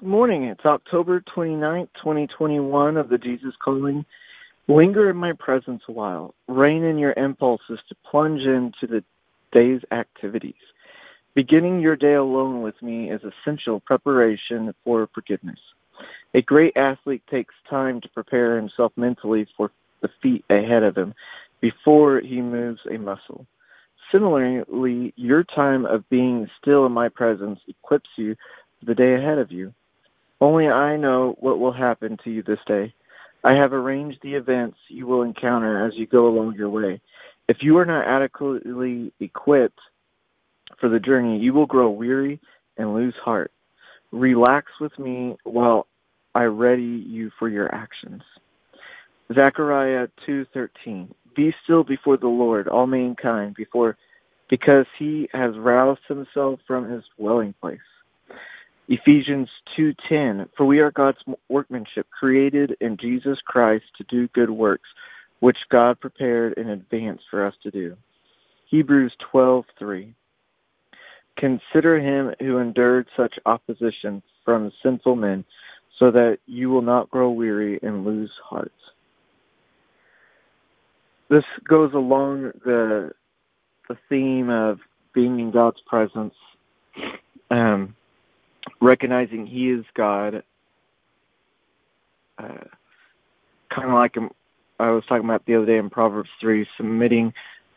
Good morning. It's October 29th, 2021 of the Jesus Calling. Linger in my presence a while. Rein in your impulses to plunge into the day's activities. Beginning your day alone with me is essential preparation for forgiveness. A great athlete takes time to prepare himself mentally for the feat ahead of him before he moves a muscle. Similarly, your time of being still in my presence equips you for the day ahead of you. Only I know what will happen to you this day. I have arranged the events you will encounter as you go along your way. If you are not adequately equipped for the journey, you will grow weary and lose heart. Relax with me while I ready you for your actions. Zechariah 2:13 Be still before the Lord all mankind before because he has roused himself from his dwelling place. Ephesians 2:10 For we are God's workmanship created in Jesus Christ to do good works which God prepared in advance for us to do. Hebrews 12:3 Consider him who endured such opposition from sinful men so that you will not grow weary and lose heart. This goes along the the theme of being in God's presence. Um, recognizing He is God, uh, kind of like I was talking about the other day in Proverbs 3, submitting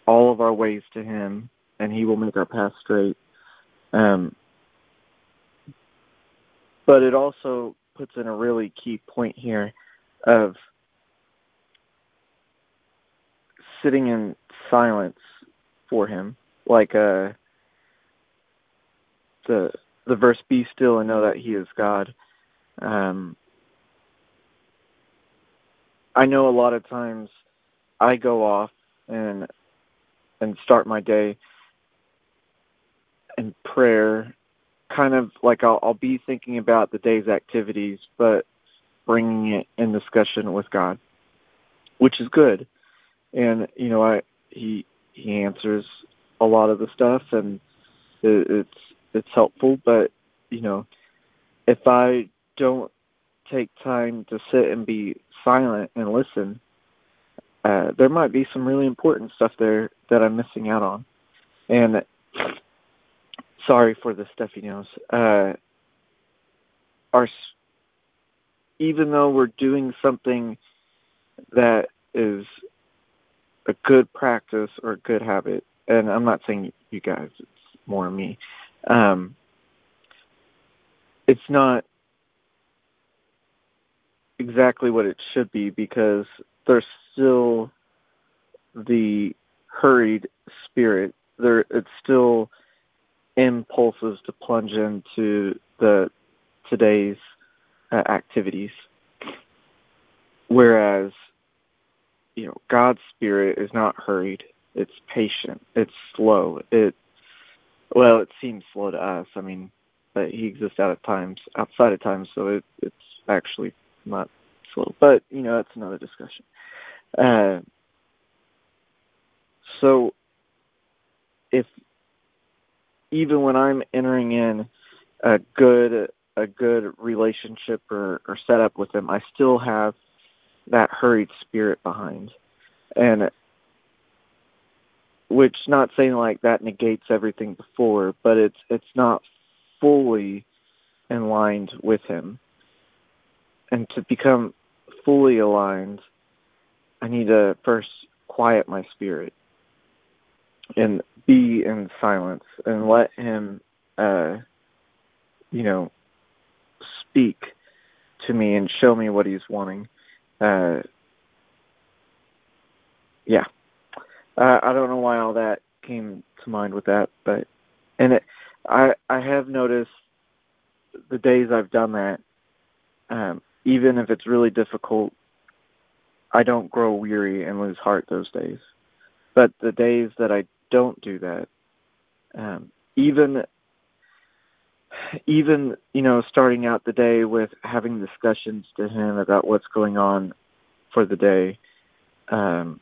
all of our ways to Him, and He will make our path straight. Um, but it also puts in a really key point here of sitting in silence for Him, like uh, the the verse "Be still and know that He is God." Um, I know a lot of times I go off and and start my day in prayer, kind of like I'll, I'll be thinking about the day's activities, but bringing it in discussion with God, which is good. And you know, I he he answers a lot of the stuff, and it, it's it's helpful. But you know, if I don't take time to sit and be silent and listen, uh, there might be some really important stuff there that I'm missing out on. And sorry for the stuffy nose. Uh, our even though we're doing something that is a good practice or a good habit, and I'm not saying you guys, it's more me. Um, it's not exactly what it should be because there's still the hurried spirit. There, it's still impulses to plunge into the today's uh, activities. Whereas, you know, God's spirit is not hurried. It's patient. It's slow. It well, it seems slow to us. I mean, but he exists out of times, outside of time, so it, it's actually not slow. But you know, that's another discussion. Uh, so, if even when I'm entering in a good a good relationship or, or setup with him, I still have that hurried spirit behind, and which not saying like that negates everything before, but it's it's not fully aligned with him. And to become fully aligned, I need to first quiet my spirit and be in silence and let him uh you know speak to me and show me what he's wanting. Uh yeah. Uh, I don't know why all that came to mind with that, but and it, I I have noticed the days I've done that, um, even if it's really difficult, I don't grow weary and lose heart those days. But the days that I don't do that, um, even even you know starting out the day with having discussions to him about what's going on for the day um,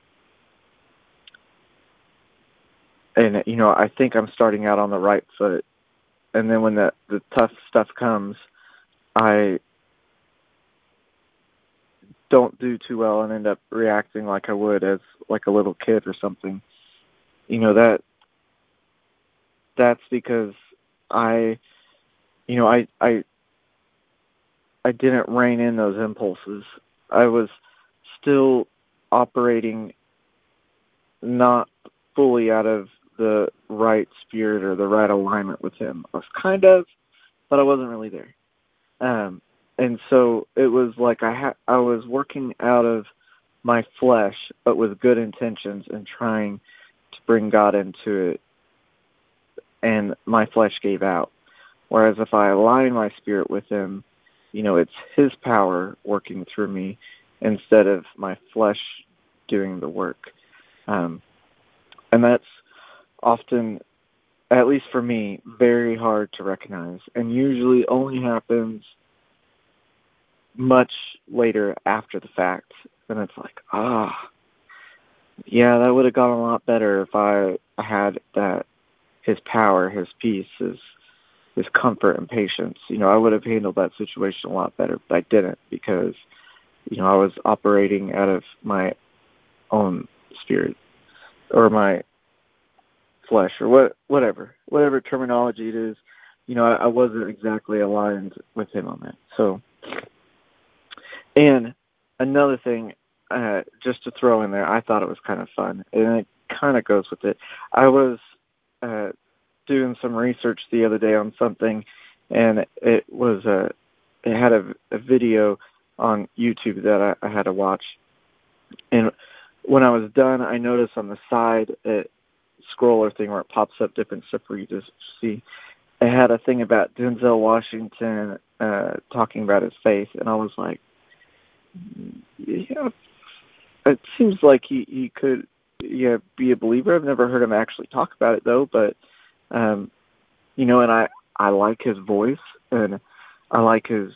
and you know I think I'm starting out on the right foot, and then when the the tough stuff comes, I don't do too well and end up reacting like I would as like a little kid or something. You know that that's because I you know, I I I didn't rein in those impulses. I was still operating not fully out of the right spirit or the right alignment with him. I was kind of, but I wasn't really there. Um, and so it was like I ha- I was working out of my flesh, but with good intentions and trying to bring God into it. And my flesh gave out. Whereas if I align my spirit with Him, you know, it's His power working through me instead of my flesh doing the work. Um, and that's often, at least for me, very hard to recognize, and usually only happens much later after the fact. And it's like, ah, yeah, that would have gone a lot better if I had that his power, his peace, his his comfort and patience. You know, I would have handled that situation a lot better, but I didn't because, you know, I was operating out of my own spirit or my flesh or what whatever whatever terminology it is you know I, I wasn't exactly aligned with him on that. So and another thing uh just to throw in there i thought it was kind of fun and it kind of goes with it. I was uh doing some research the other day on something and it was a it had a, a video on youtube that I, I had to watch. And when i was done i noticed on the side it scroller thing where it pops up different stuff for you to see. It had a thing about Denzel Washington uh, talking about his faith, and I was like, yeah, it seems like he he could yeah be a believer. I've never heard him actually talk about it though, but um, you know, and I I like his voice and I like his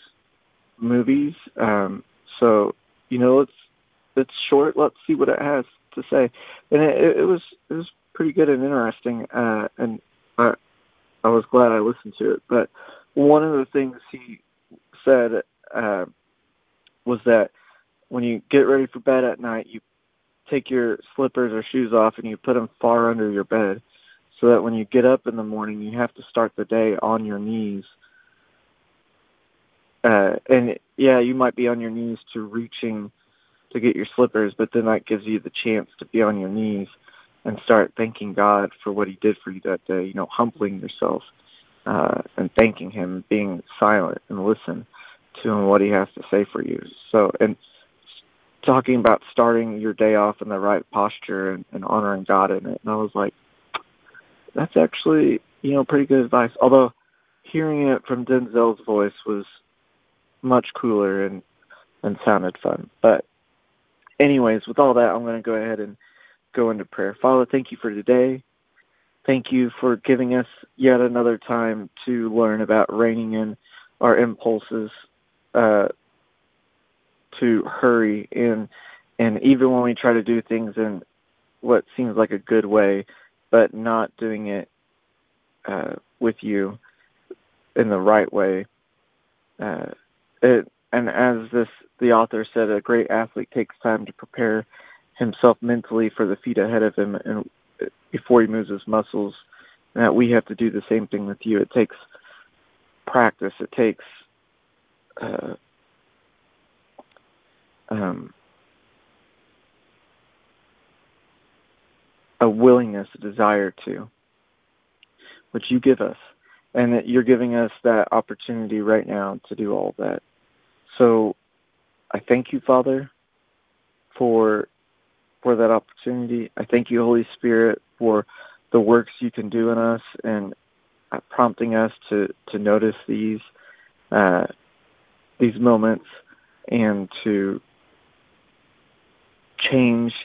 movies. Um, so you know, it's it's short. Let's see what it has to say. And it, it was it was pretty good and interesting, uh, and I I was glad I listened to it. But one of the things he said uh, was that when you get ready for bed at night, you take your slippers or shoes off and you put them far under your bed, so that when you get up in the morning, you have to start the day on your knees. Uh, and yeah, you might be on your knees to reaching to get your slippers, but then that gives you the chance to be on your knees and start thanking God for what He did for you that day. You know, humbling yourself uh, and thanking Him, being silent and listen to Him what He has to say for you. So, and talking about starting your day off in the right posture and, and honoring God in it. And I was like, that's actually you know pretty good advice. Although hearing it from Denzel's voice was much cooler and and sounded fun. But anyways, with all that, I'm going to go ahead and go into prayer. Father, thank you for today. Thank you for giving us yet another time to learn about reining in our impulses uh, to hurry in, and even when we try to do things in what seems like a good way, but not doing it uh, with you in the right way. Uh, it, and as this the author said, a great athlete takes time to prepare himself mentally for the feat ahead of him and before he moves his muscles and that we have to do the same thing with you. It takes practice. It takes uh, um, a willingness a desire to which you give us. And that you're giving us that opportunity right now to do all that. So i thank you father for for that opportunity. I thank you, Holy Spirit, for the works you can do in us and uh, prompting us to to notice these uh, these moments and to change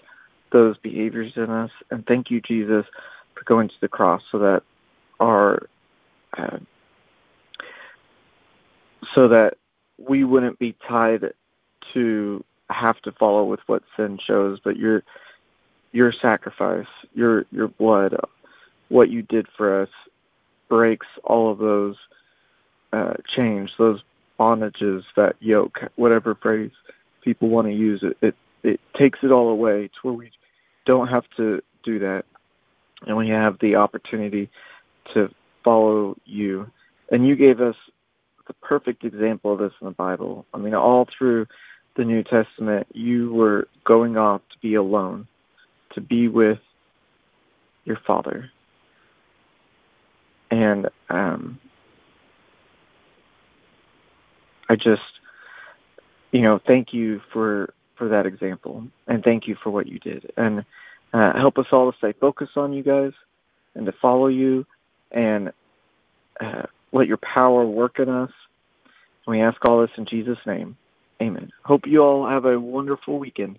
those behaviors in us. And thank you, Jesus, for going to the cross so that our uh, so that we wouldn't be tied to have to follow with what sin shows, but your your sacrifice, your your blood, what you did for us breaks all of those uh, chains, those bondages, that yoke, whatever phrase people want to use. It, it it takes it all away to where we don't have to do that, and we have the opportunity to follow you. And you gave us the perfect example of this in the Bible. I mean, all through the New Testament, you were going off to be alone, to be with your Father. And um, I just, you know, thank you for for that example, and thank you for what you did, and uh, help us all to stay focused on you guys, and to follow you, and uh, let your power work in us. And we ask all this in Jesus' name. Amen. Hope you all have a wonderful weekend.